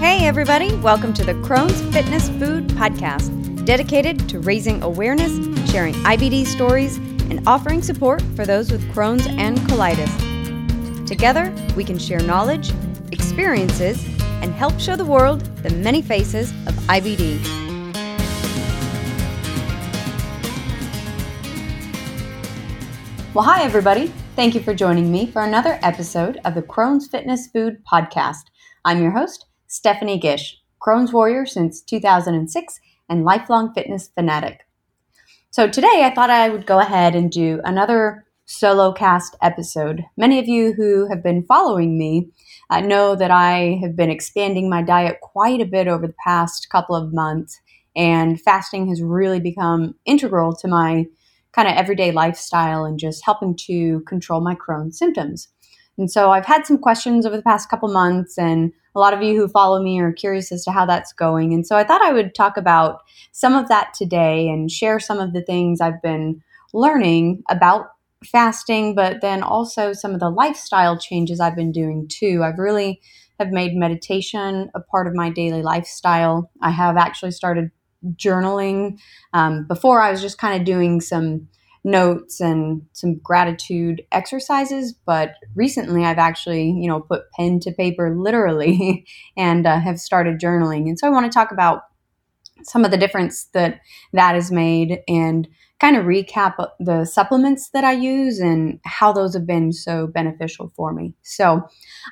Hey, everybody, welcome to the Crohn's Fitness Food Podcast, dedicated to raising awareness, sharing IBD stories, and offering support for those with Crohn's and colitis. Together, we can share knowledge, experiences, and help show the world the many faces of IBD. Well, hi, everybody. Thank you for joining me for another episode of the Crohn's Fitness Food Podcast. I'm your host, Stephanie Gish, Crohn's warrior since 2006 and lifelong fitness fanatic. So today I thought I would go ahead and do another solo cast episode. Many of you who have been following me uh, know that I have been expanding my diet quite a bit over the past couple of months, and fasting has really become integral to my kind of everyday lifestyle and just helping to control my Crohn's symptoms. And so I've had some questions over the past couple months, and a lot of you who follow me are curious as to how that's going. And so I thought I would talk about some of that today and share some of the things I've been learning about fasting, but then also some of the lifestyle changes I've been doing too. I've really have made meditation a part of my daily lifestyle. I have actually started journaling. Um, before, I was just kind of doing some notes and some gratitude exercises but recently i've actually you know put pen to paper literally and uh, have started journaling. And so i want to talk about some of the difference that that has made and kind of recap the supplements that i use and how those have been so beneficial for me. So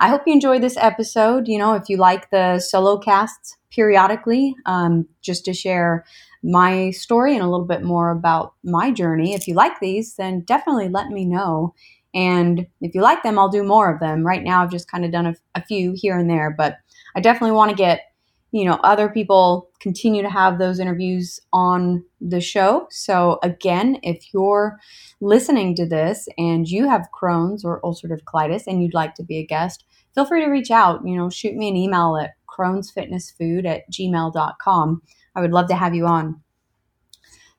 i hope you enjoyed this episode. You know if you like the solo casts periodically um, just to share my story and a little bit more about my journey. If you like these, then definitely let me know. And if you like them, I'll do more of them. Right now, I've just kind of done a, a few here and there, but I definitely want to get, you know, other people continue to have those interviews on the show. So, again, if you're listening to this and you have Crohn's or ulcerative colitis and you'd like to be a guest, feel free to reach out. You know, shoot me an email at crohnsfitnessfood at gmail.com. I would love to have you on.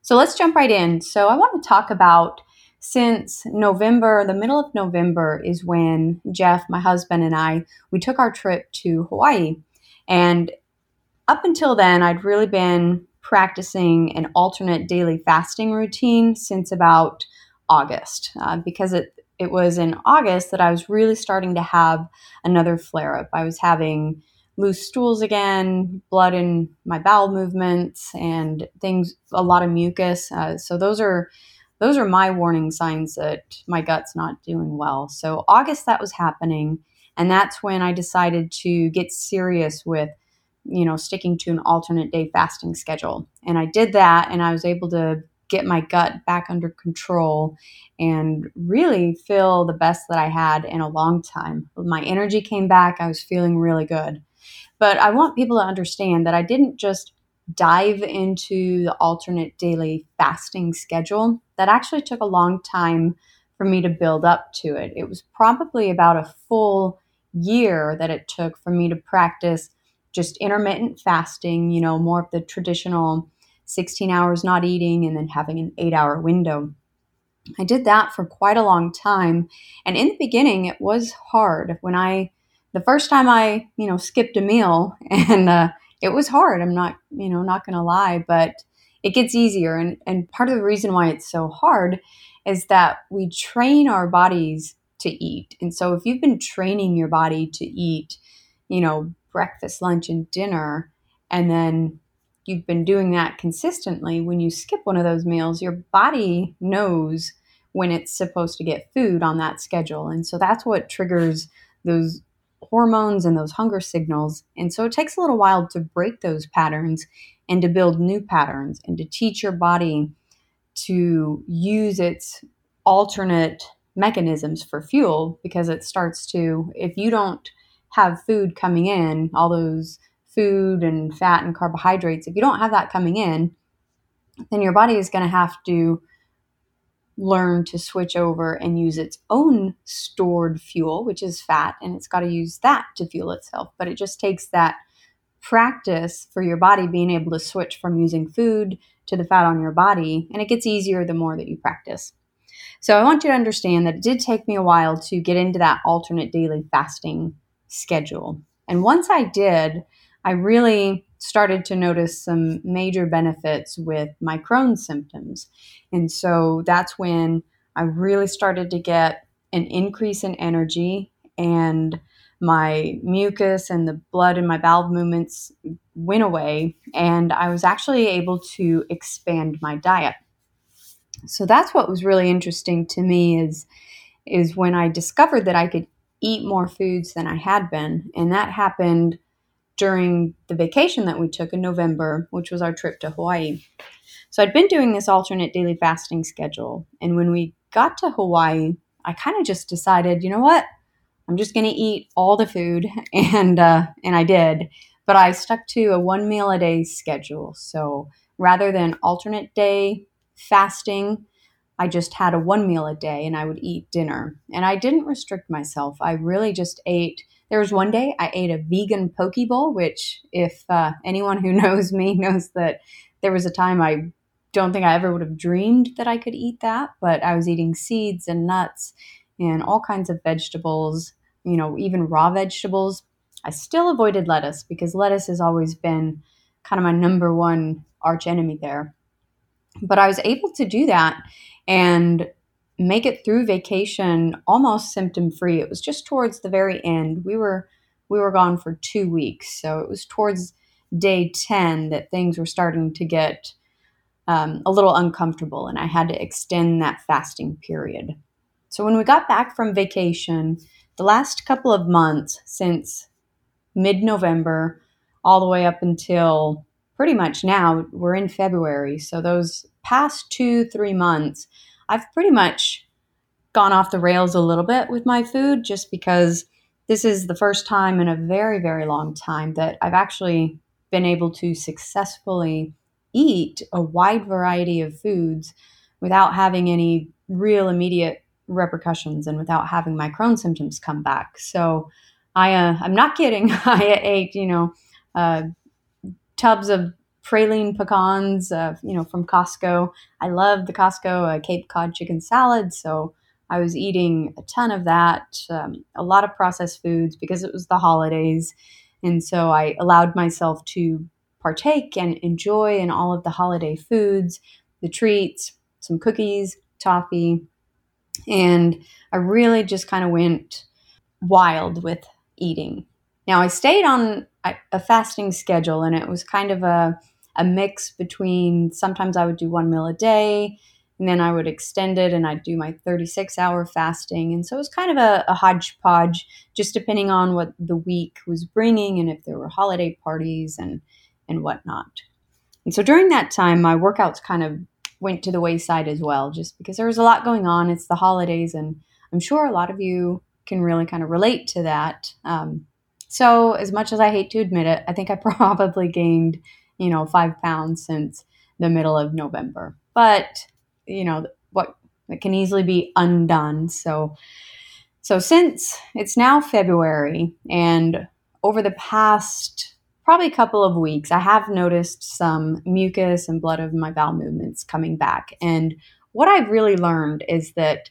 So let's jump right in. So I want to talk about since November, the middle of November is when Jeff, my husband, and I we took our trip to Hawaii. And up until then, I'd really been practicing an alternate daily fasting routine since about August uh, because it it was in August that I was really starting to have another flare up. I was having loose stools again, blood in my bowel movements, and things, a lot of mucus. Uh, so those are those are my warning signs that my gut's not doing well. So August that was happening, and that's when I decided to get serious with you know sticking to an alternate day fasting schedule. And I did that, and I was able to get my gut back under control and really feel the best that I had in a long time. My energy came back. I was feeling really good. But I want people to understand that I didn't just dive into the alternate daily fasting schedule. That actually took a long time for me to build up to it. It was probably about a full year that it took for me to practice just intermittent fasting, you know, more of the traditional 16 hours not eating and then having an eight hour window. I did that for quite a long time. And in the beginning, it was hard. When I the first time I, you know, skipped a meal and uh, it was hard. I'm not, you know, not going to lie, but it gets easier. And, and part of the reason why it's so hard is that we train our bodies to eat. And so if you've been training your body to eat, you know, breakfast, lunch, and dinner, and then you've been doing that consistently, when you skip one of those meals, your body knows when it's supposed to get food on that schedule. And so that's what triggers those hormones and those hunger signals. And so it takes a little while to break those patterns and to build new patterns and to teach your body to use its alternate mechanisms for fuel because it starts to, if you don't have food coming in, all those food and fat and carbohydrates, if you don't have that coming in, then your body is going to have to learn to switch over and use its own stored fuel, which is fat, and it's got to use that to fuel itself. But it just takes that practice for your body being able to switch from using food to the fat on your body, and it gets easier the more that you practice. So I want you to understand that it did take me a while to get into that alternate daily fasting schedule. And once I did, I really started to notice some major benefits with my Crohn's symptoms. And so that's when I really started to get an increase in energy and my mucus and the blood in my bowel movements went away and I was actually able to expand my diet. So that's what was really interesting to me is is when I discovered that I could eat more foods than I had been and that happened during the vacation that we took in November, which was our trip to Hawaii. So I'd been doing this alternate daily fasting schedule and when we got to Hawaii, I kind of just decided, you know what? I'm just going to eat all the food, and uh, and I did. But I stuck to a one meal a day schedule. So rather than alternate day fasting, I just had a one meal a day, and I would eat dinner. And I didn't restrict myself. I really just ate. There was one day I ate a vegan poke bowl, which, if uh, anyone who knows me knows that there was a time I don't think I ever would have dreamed that I could eat that, but I was eating seeds and nuts and all kinds of vegetables you know, even raw vegetables. I still avoided lettuce because lettuce has always been kind of my number one arch enemy there. But I was able to do that and make it through vacation almost symptom free. It was just towards the very end. We were we were gone for 2 weeks. So it was towards day 10 that things were starting to get um, a little uncomfortable and I had to extend that fasting period. So when we got back from vacation, the last couple of months since mid November all the way up until pretty much now, we're in February. So those past two, three months, I've pretty much gone off the rails a little bit with my food just because this is the first time in a very, very long time that I've actually been able to successfully eat a wide variety of foods without having any real immediate repercussions and without having my Crohn's symptoms come back. So I, uh, I'm not kidding. I ate, you know, uh, tubs of praline pecans, uh, you know, from Costco. I love the Costco uh, Cape Cod chicken salad. So I was eating a ton of that, um, a lot of processed foods because it was the holidays. And so I allowed myself to partake and enjoy in all of the holiday foods, the treats, some cookies, toffee, and I really just kind of went wild with eating. Now, I stayed on a fasting schedule, and it was kind of a, a mix between sometimes I would do one meal a day, and then I would extend it and I'd do my 36 hour fasting. And so it was kind of a, a hodgepodge, just depending on what the week was bringing and if there were holiday parties and, and whatnot. And so during that time, my workouts kind of went to the wayside as well, just because there was a lot going on. It's the holidays, and I'm sure a lot of you can really kind of relate to that. Um, so, as much as I hate to admit it, I think I probably gained, you know, five pounds since the middle of November. But, you know, what it can easily be undone. So, so since it's now February and over the past probably a couple of weeks, I have noticed some mucus and blood of my bowel movements coming back. And what I've really learned is that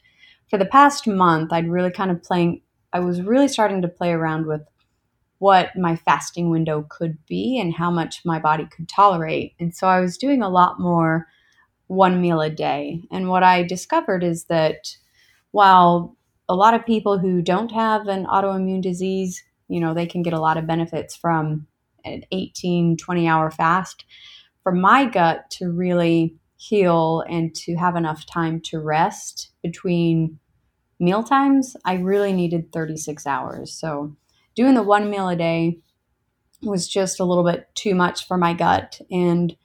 for the past month, I'd really kind of playing, I was really starting to play around with what my fasting window could be and how much my body could tolerate. And so I was doing a lot more one meal a day. And what I discovered is that while a lot of people who don't have an autoimmune disease, you know, they can get a lot of benefits from an 18, 20 hour fast for my gut to really heal and to have enough time to rest between meal times, I really needed 36 hours. So doing the one meal a day was just a little bit too much for my gut. And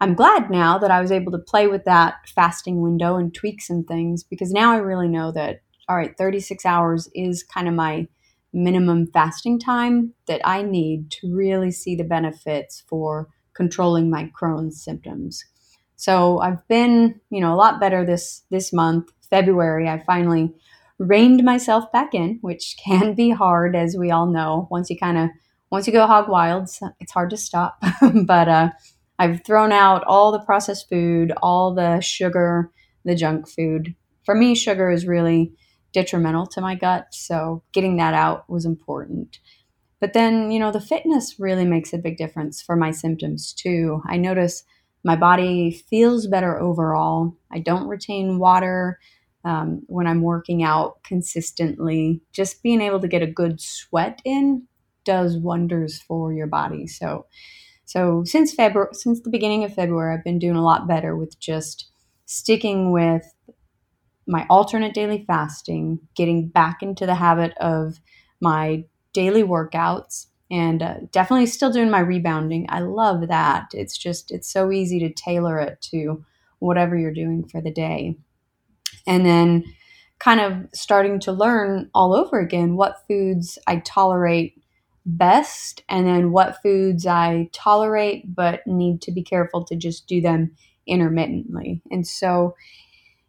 I'm glad now that I was able to play with that fasting window and tweak some things because now I really know that, all right, 36 hours is kind of my minimum fasting time that I need to really see the benefits for controlling my Crohn's symptoms. So I've been, you know, a lot better this this month. February, I finally reined myself back in, which can be hard, as we all know. Once you kind of once you go hog wild, it's hard to stop. but uh, I've thrown out all the processed food, all the sugar, the junk food. For me, sugar is really detrimental to my gut. So getting that out was important. But then, you know, the fitness really makes a big difference for my symptoms too. I notice my body feels better overall. I don't retain water um, when I'm working out consistently. Just being able to get a good sweat in does wonders for your body. So, so since February, since the beginning of February, I've been doing a lot better with just sticking with my alternate daily fasting, getting back into the habit of my daily workouts, and uh, definitely still doing my rebounding. I love that. It's just, it's so easy to tailor it to whatever you're doing for the day. And then kind of starting to learn all over again what foods I tolerate best and then what foods I tolerate but need to be careful to just do them intermittently. And so,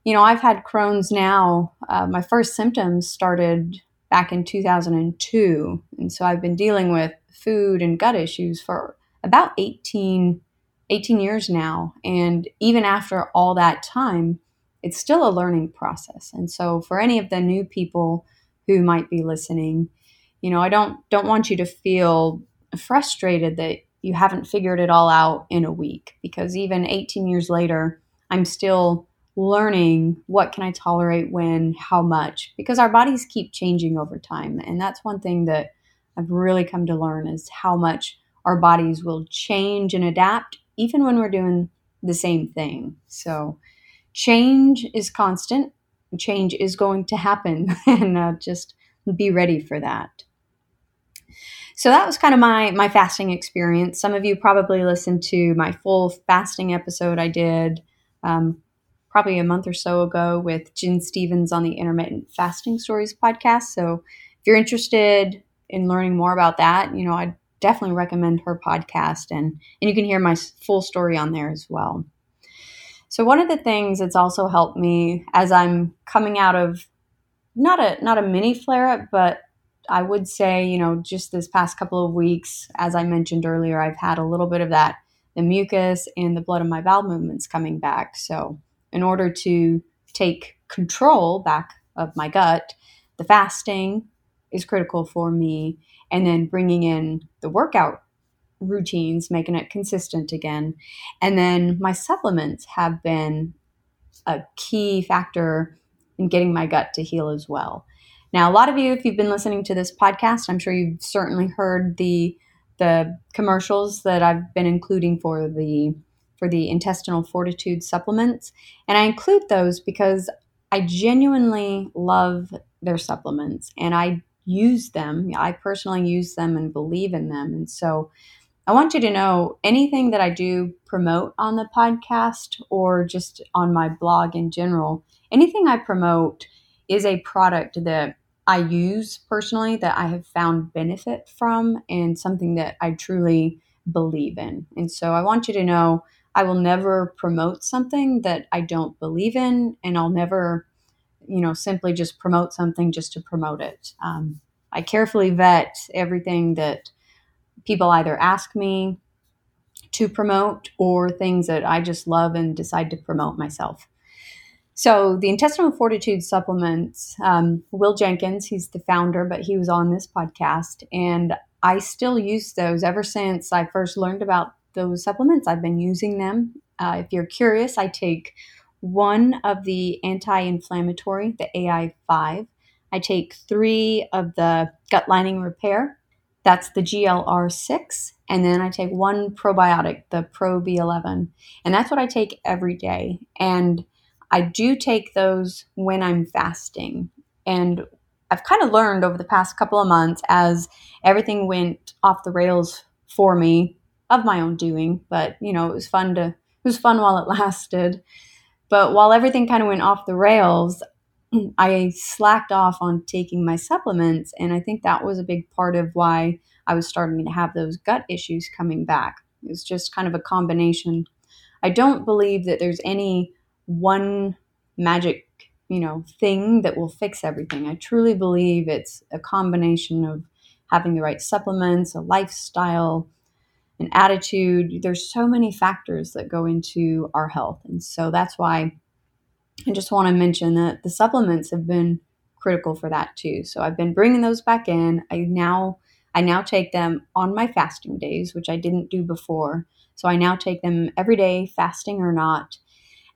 you know, I've had Crohn's now. Uh, my first symptoms started back in 2002. And so I've been dealing with food and gut issues for about 18, 18 years now. And even after all that time, it's still a learning process. And so for any of the new people who might be listening, you know, I don't don't want you to feel frustrated that you haven't figured it all out in a week because even 18 years later, I'm still learning what can I tolerate when, how much, because our bodies keep changing over time. And that's one thing that I've really come to learn is how much our bodies will change and adapt even when we're doing the same thing. So change is constant. Change is going to happen and uh, just be ready for that. So that was kind of my my fasting experience. Some of you probably listened to my full fasting episode I did um, probably a month or so ago with Gin Stephens on the Intermittent Fasting Stories podcast. So if you're interested in learning more about that, you know, I definitely recommend her podcast and and you can hear my full story on there as well. So one of the things that's also helped me as I'm coming out of not a not a mini flare up, but I would say, you know, just this past couple of weeks, as I mentioned earlier, I've had a little bit of that, the mucus and the blood in my bowel movements coming back. So, in order to take control back of my gut, the fasting is critical for me. And then bringing in the workout routines, making it consistent again. And then my supplements have been a key factor in getting my gut to heal as well. Now, a lot of you, if you've been listening to this podcast, I'm sure you've certainly heard the the commercials that I've been including for the for the intestinal fortitude supplements, and I include those because I genuinely love their supplements and I use them. I personally use them and believe in them, and so I want you to know anything that I do promote on the podcast or just on my blog in general, anything I promote is a product that I use personally that I have found benefit from and something that I truly believe in. And so I want you to know I will never promote something that I don't believe in, and I'll never, you know, simply just promote something just to promote it. Um, I carefully vet everything that people either ask me to promote or things that I just love and decide to promote myself. So the intestinal fortitude supplements, um, Will Jenkins, he's the founder, but he was on this podcast, and I still use those ever since I first learned about those supplements. I've been using them. Uh, if you're curious, I take one of the anti-inflammatory, the AI5. I take three of the gut lining repair. That's the GLR6. And then I take one probiotic, the Pro B11. And that's what I take every day. And I do take those when I'm fasting. And I've kind of learned over the past couple of months as everything went off the rails for me of my own doing, but you know, it was fun to it was fun while it lasted. But while everything kind of went off the rails, I slacked off on taking my supplements and I think that was a big part of why I was starting to have those gut issues coming back. It was just kind of a combination. I don't believe that there's any one magic, you know, thing that will fix everything. I truly believe it's a combination of having the right supplements, a lifestyle, an attitude. There's so many factors that go into our health. And so that's why I just want to mention that the supplements have been critical for that too. So I've been bringing those back in. I now I now take them on my fasting days, which I didn't do before. So I now take them every day, fasting or not.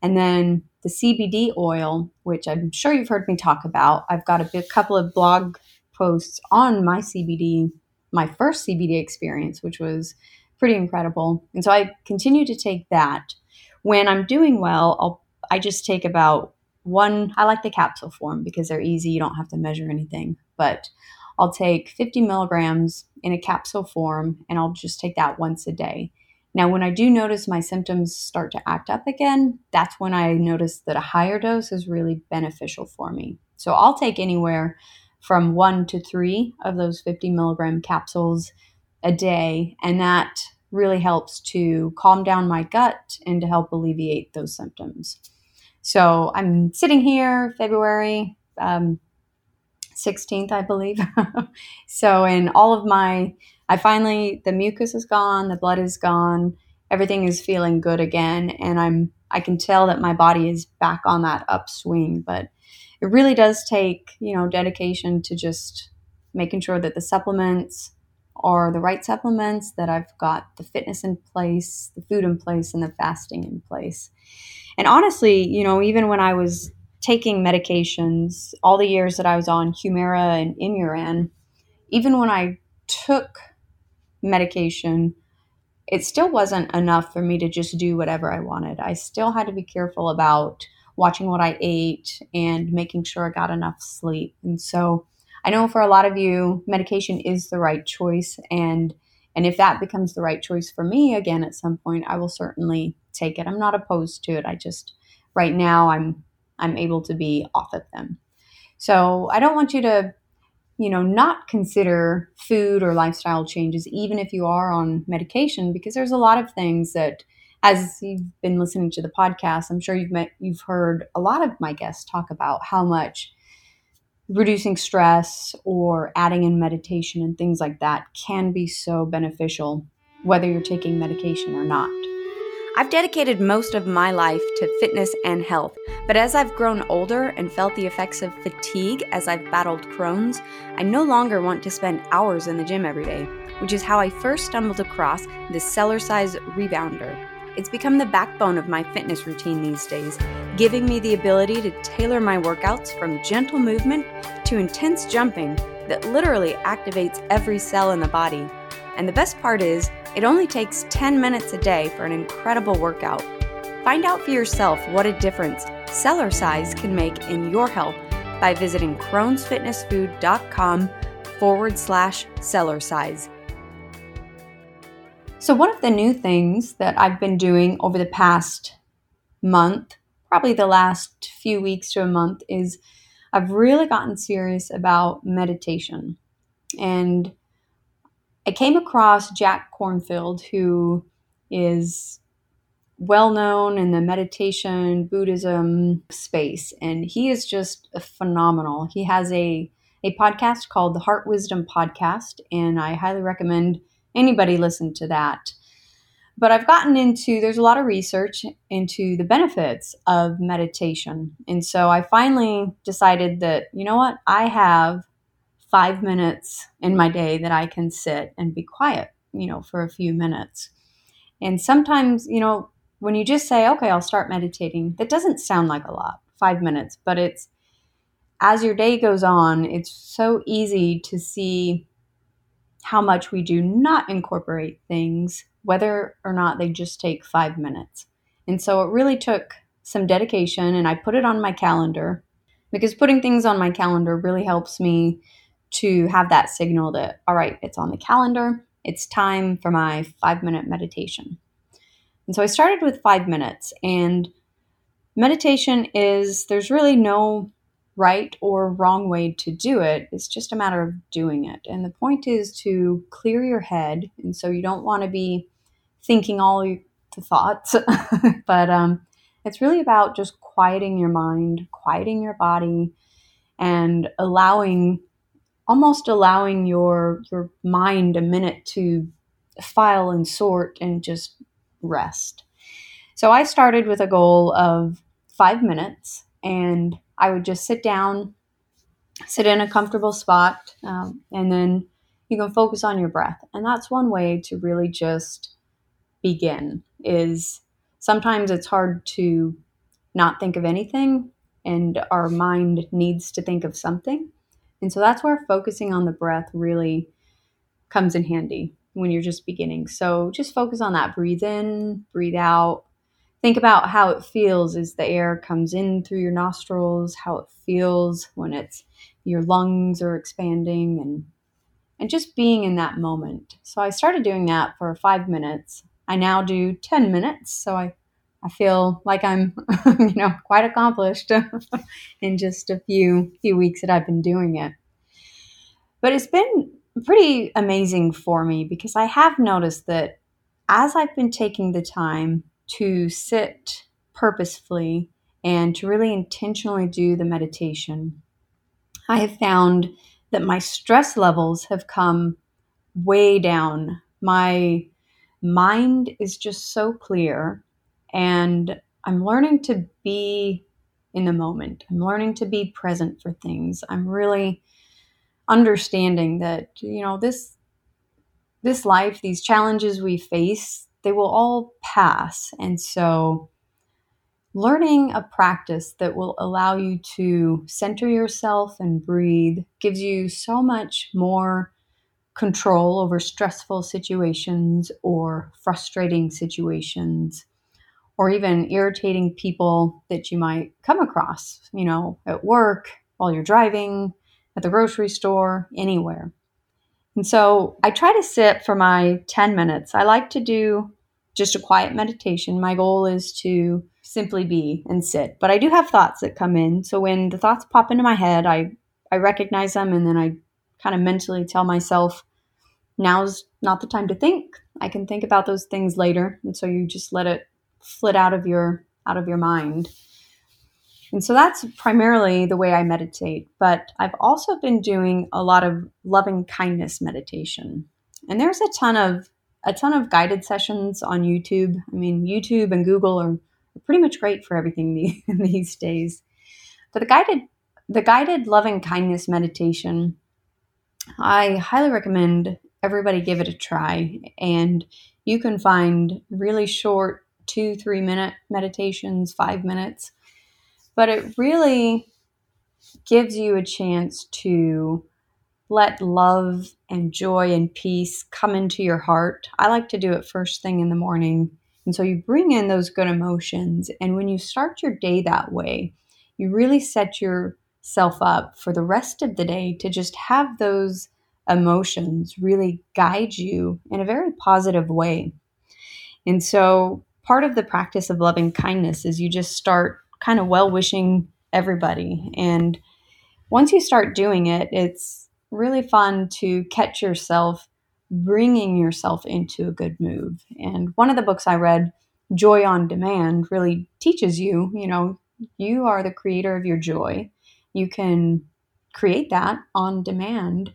And then the CBD oil, which I'm sure you've heard me talk about. I've got a big, couple of blog posts on my CBD, my first CBD experience, which was pretty incredible. And so I continue to take that. When I'm doing well, I'll I just take about one I like the capsule form because they're easy, you don't have to measure anything. But I'll take 50 milligrams in a capsule form and I'll just take that once a day. Now, when I do notice my symptoms start to act up again, that's when I notice that a higher dose is really beneficial for me. So I'll take anywhere from one to three of those 50 milligram capsules a day, and that really helps to calm down my gut and to help alleviate those symptoms. So I'm sitting here February um, 16th, I believe. so, in all of my I finally the mucus is gone, the blood is gone, everything is feeling good again, and I'm I can tell that my body is back on that upswing. But it really does take you know dedication to just making sure that the supplements are the right supplements, that I've got the fitness in place, the food in place, and the fasting in place. And honestly, you know, even when I was taking medications, all the years that I was on Humira and Imuran, even when I took medication, it still wasn't enough for me to just do whatever I wanted. I still had to be careful about watching what I ate and making sure I got enough sleep. And so I know for a lot of you, medication is the right choice. And and if that becomes the right choice for me again at some point, I will certainly take it. I'm not opposed to it. I just right now I'm I'm able to be off of them. So I don't want you to you know, not consider food or lifestyle changes, even if you are on medication, because there's a lot of things that, as you've been listening to the podcast, I'm sure you've met, you've heard a lot of my guests talk about how much reducing stress or adding in meditation and things like that can be so beneficial, whether you're taking medication or not. I've dedicated most of my life to fitness and health, but as I've grown older and felt the effects of fatigue as I've battled Crohn's, I no longer want to spend hours in the gym every day, which is how I first stumbled across the Cellercise Rebounder. It's become the backbone of my fitness routine these days, giving me the ability to tailor my workouts from gentle movement to intense jumping that literally activates every cell in the body. And the best part is, it only takes 10 minutes a day for an incredible workout. Find out for yourself what a difference Cellercise can make in your health by visiting Crohn'sFitnessFood.com forward slash Cellercise. So, one of the new things that I've been doing over the past month, probably the last few weeks to a month, is I've really gotten serious about meditation. And I came across Jack Kornfield, who is well known in the meditation Buddhism space, and he is just phenomenal. He has a a podcast called the Heart Wisdom Podcast, and I highly recommend anybody listen to that. But I've gotten into there's a lot of research into the benefits of meditation, and so I finally decided that you know what I have five minutes in my day that I can sit and be quiet, you know, for a few minutes. And sometimes, you know, when you just say, okay, I'll start meditating, that doesn't sound like a lot, five minutes, but it's as your day goes on, it's so easy to see how much we do not incorporate things, whether or not they just take five minutes. And so it really took some dedication, and I put it on my calendar because putting things on my calendar really helps me to have that signal that, all right, it's on the calendar, it's time for my five minute meditation. And so I started with five minutes, and meditation is there's really no right or wrong way to do it. It's just a matter of doing it. And the point is to clear your head. And so you don't want to be thinking all the thoughts, but um, it's really about just quieting your mind, quieting your body, and allowing almost allowing your your mind a minute to file and sort and just rest. So I started with a goal of five minutes, and I would just sit down, sit in a comfortable spot, um, and then you can focus on your breath. And that's one way to really just begin is sometimes it's hard to not think of anything and our mind needs to think of something. And so that's where focusing on the breath really comes in handy when you're just beginning. So just focus on that. Breathe in, breathe out. Think about how it feels as the air comes in through your nostrils, how it feels when it's your lungs are expanding and and just being in that moment. So I started doing that for 5 minutes. I now do 10 minutes, so I I feel like I'm, you know, quite accomplished in just a few few weeks that I've been doing it. But it's been pretty amazing for me because I have noticed that as I've been taking the time to sit purposefully and to really intentionally do the meditation, I have found that my stress levels have come way down. My mind is just so clear and I'm learning to be in the moment. I'm learning to be present for things. I'm really understanding that, you know, this this life, these challenges we face, they will all pass. And so learning a practice that will allow you to center yourself and breathe gives you so much more control over stressful situations or frustrating situations or even irritating people that you might come across, you know, at work, while you're driving, at the grocery store, anywhere. And so I try to sit for my 10 minutes. I like to do just a quiet meditation. My goal is to simply be and sit. But I do have thoughts that come in. So when the thoughts pop into my head, I, I recognize them and then I kind of mentally tell myself, now's not the time to think. I can think about those things later. And so you just let it flit out of your out of your mind. And so that's primarily the way I meditate, but I've also been doing a lot of loving kindness meditation. And there's a ton of a ton of guided sessions on YouTube. I mean, YouTube and Google are pretty much great for everything these days. But the guided the guided loving kindness meditation, I highly recommend everybody give it a try. And you can find really short two, three minute meditations, five minutes. But it really gives you a chance to let love and joy and peace come into your heart. I like to do it first thing in the morning. And so you bring in those good emotions. And when you start your day that way, you really set yourself up for the rest of the day to just have those emotions really guide you in a very positive way. And so part of the practice of loving kindness is you just start kind of well wishing everybody. And once you start doing it, it's really fun to catch yourself bringing yourself into a good mood. And one of the books I read, Joy on Demand, really teaches you, you know, you are the creator of your joy. You can create that on demand.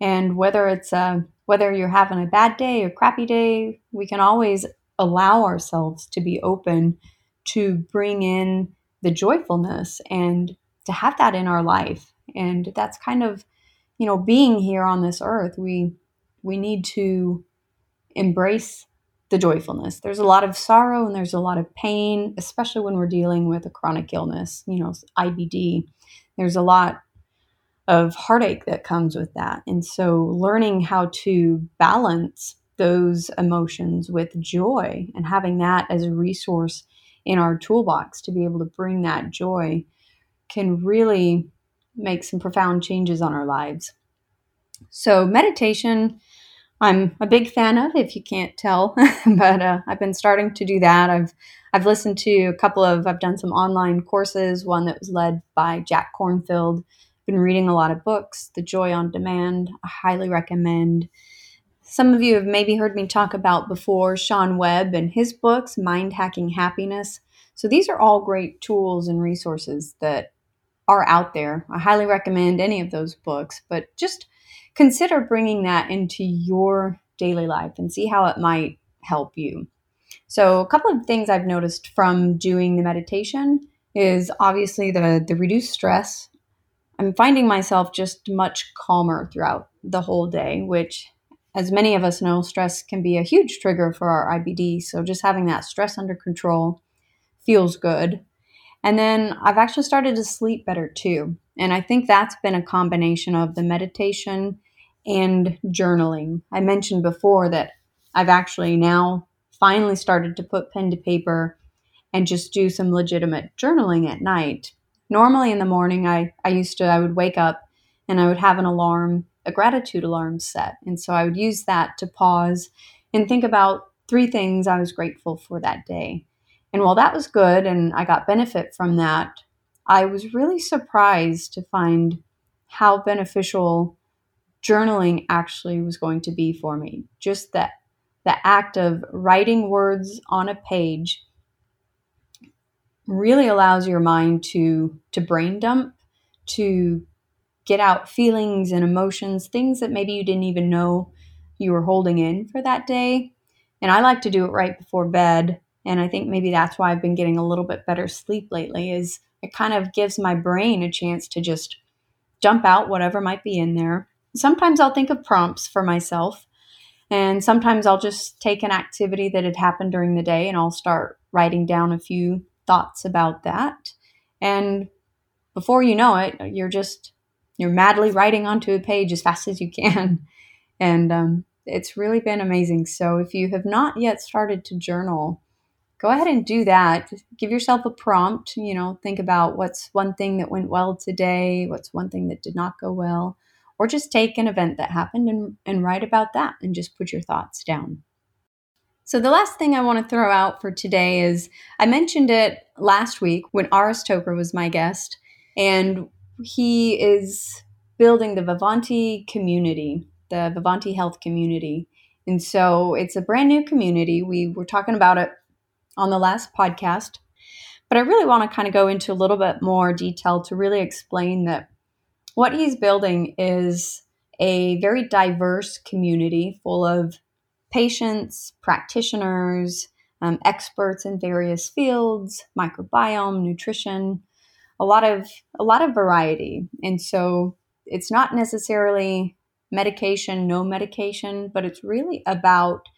And whether it's a uh, whether you're having a bad day or crappy day, we can always allow ourselves to be open to bring in the joyfulness and to have that in our life. And that's kind of you know being here on this earth we we need to embrace the joyfulness. There's a lot of sorrow and there's a lot of pain especially when we're dealing with a chronic illness you know IBD there's a lot of heartache that comes with that. And so learning how to balance those emotions with joy and having that as a resource in our toolbox to be able to bring that joy can really make some profound changes on our lives. So, meditation, I'm a big fan of, if you can't tell, but uh, I've been starting to do that. I've I've listened to a couple of, I've done some online courses, one that was led by Jack Kornfield. Been reading a lot of books, The Joy on Demand. I highly recommend. Some of you have maybe heard me talk about before Sean Webb and his books, Mind Hacking Happiness. So these are all great tools and resources that are out there. I highly recommend any of those books, but just consider bringing that into your daily life and see how it might help you. So, a couple of things I've noticed from doing the meditation is obviously the the reduced stress. I'm finding myself just much calmer throughout the whole day, which, as many of us know, stress can be a huge trigger for our IBD. So just having that stress under control feels good. And then I've actually started to sleep better too. And I think that's been a combination of the meditation and journaling. I mentioned before that I've actually now finally started to put pen to paper and just do some legitimate journaling at night. Normally in the morning, I, I used to, I would wake up and I would have an alarm, a gratitude alarm set. And so I would use that to pause and think about three things I was grateful for that day. And while that was good and I got benefit from that, I was really surprised to find how beneficial journaling actually was going to be for me. Just that the act of writing words on a page really allows your mind to to brain dump, to get out feelings and emotions, things that maybe you didn't even know you were holding in for that day. And I like to do it right before bed, and I think maybe that's why I've been getting a little bit better sleep lately is it kind of gives my brain a chance to just dump out whatever might be in there. Sometimes I'll think of prompts for myself, and sometimes I'll just take an activity that had happened during the day and I'll start writing down a few thoughts about that. And before you know it, you're just you're madly writing onto a page as fast as you can. And um, it's really been amazing. So if you have not yet started to journal, go ahead and do that. Give yourself a prompt. You know, think about what's one thing that went well today, what's one thing that did not go well, or just take an event that happened and, and write about that and just put your thoughts down. So, the last thing I want to throw out for today is I mentioned it last week when Aris Toker was my guest, and he is building the Vivanti community, the Vivanti Health community. And so it's a brand new community. We were talking about it on the last podcast. But I really want to kind of go into a little bit more detail to really explain that what he's building is a very diverse community full of patients, practitioners, um, experts in various fields, microbiome, nutrition, a lot of a lot of variety. And so it's not necessarily medication, no medication, but it's really about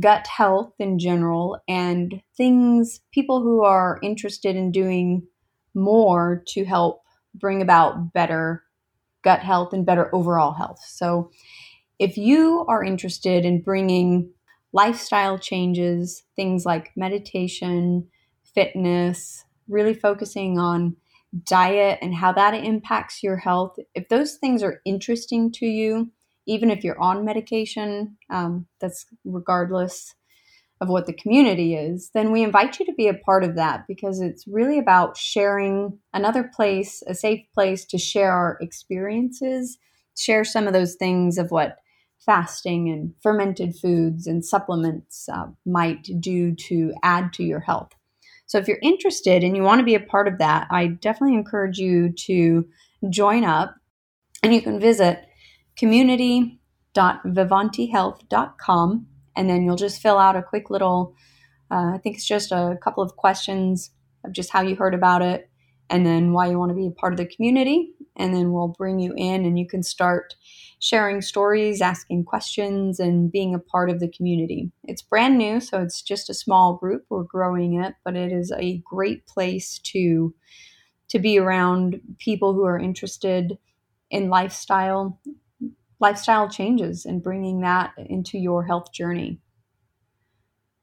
gut health in general and things people who are interested in doing more to help bring about better gut health and better overall health. So, if you are interested in bringing lifestyle changes, things like meditation, fitness, really focusing on diet and how that impacts your health, if those things are interesting to you, even if you're on medication, um, that's regardless of what the community is, then we invite you to be a part of that because it's really about sharing another place, a safe place to share our experiences, share some of those things of what fasting and fermented foods and supplements uh, might do to add to your health. So, if you're interested and you want to be a part of that, I definitely encourage you to join up and you can visit community.vivantihealth.com. And then you'll just fill out a quick little, uh, I think it's just a couple of questions of just how you heard about it and then why you want to be a part of the community. And then we'll bring you in and you can start sharing stories, asking questions, and being a part of the community. It's brand new, so it's just a small group. We're growing it, but it is a great place to to be around people who are interested in lifestyle lifestyle changes and bringing that into your health journey.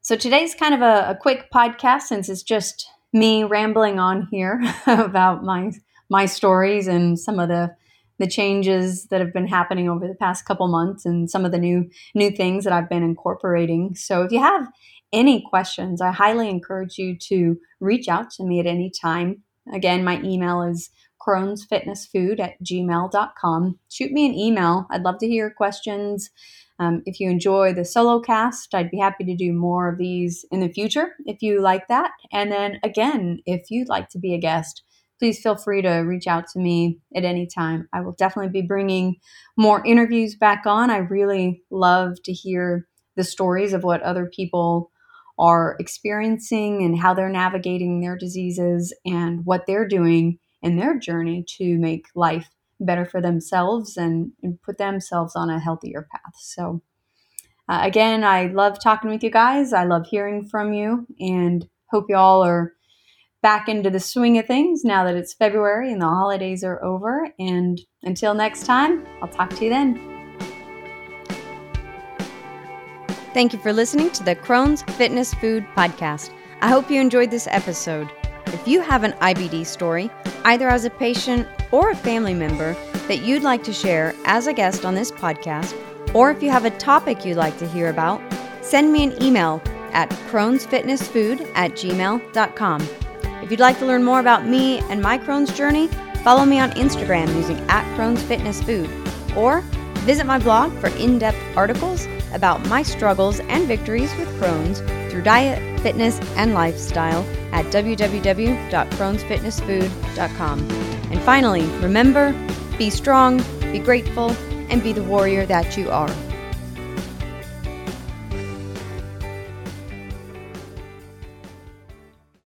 So today's kind of a, a quick podcast since it's just me rambling on here about my my stories and some of the the changes that have been happening over the past couple months and some of the new new things that I've been incorporating. So if you have any questions, I highly encourage you to reach out to me at any time. Again, my email is crohnsfitnessfood at gmail.com. Shoot me an email. I'd love to hear your questions. Um, if you enjoy the solo cast, I'd be happy to do more of these in the future if you like that. And then again, if you'd like to be a guest, please feel free to reach out to me at any time. I will definitely be bringing more interviews back on. I really love to hear the stories of what other people are experiencing and how they're navigating their diseases and what they're doing in their journey to make life better for themselves and, and put themselves on a healthier path. So, uh, again, I love talking with you guys. I love hearing from you and hope you all are back into the swing of things now that it's February and the holidays are over. And until next time, I'll talk to you then. Thank you for listening to the Crohn's Fitness Food Podcast. I hope you enjoyed this episode. If you have an IBD story, either as a patient or a family member, that you'd like to share as a guest on this podcast, or if you have a topic you'd like to hear about, send me an email at crohnsfitnessfood at gmail.com. If you'd like to learn more about me and my Crohn's journey, follow me on Instagram using at Crohn's Fitness Food, or visit my blog for in depth articles about my struggles and victories with Crohn's through diet, fitness, and lifestyle at www.crohnsfitnessfood.com. And finally, remember be strong, be grateful, and be the warrior that you are.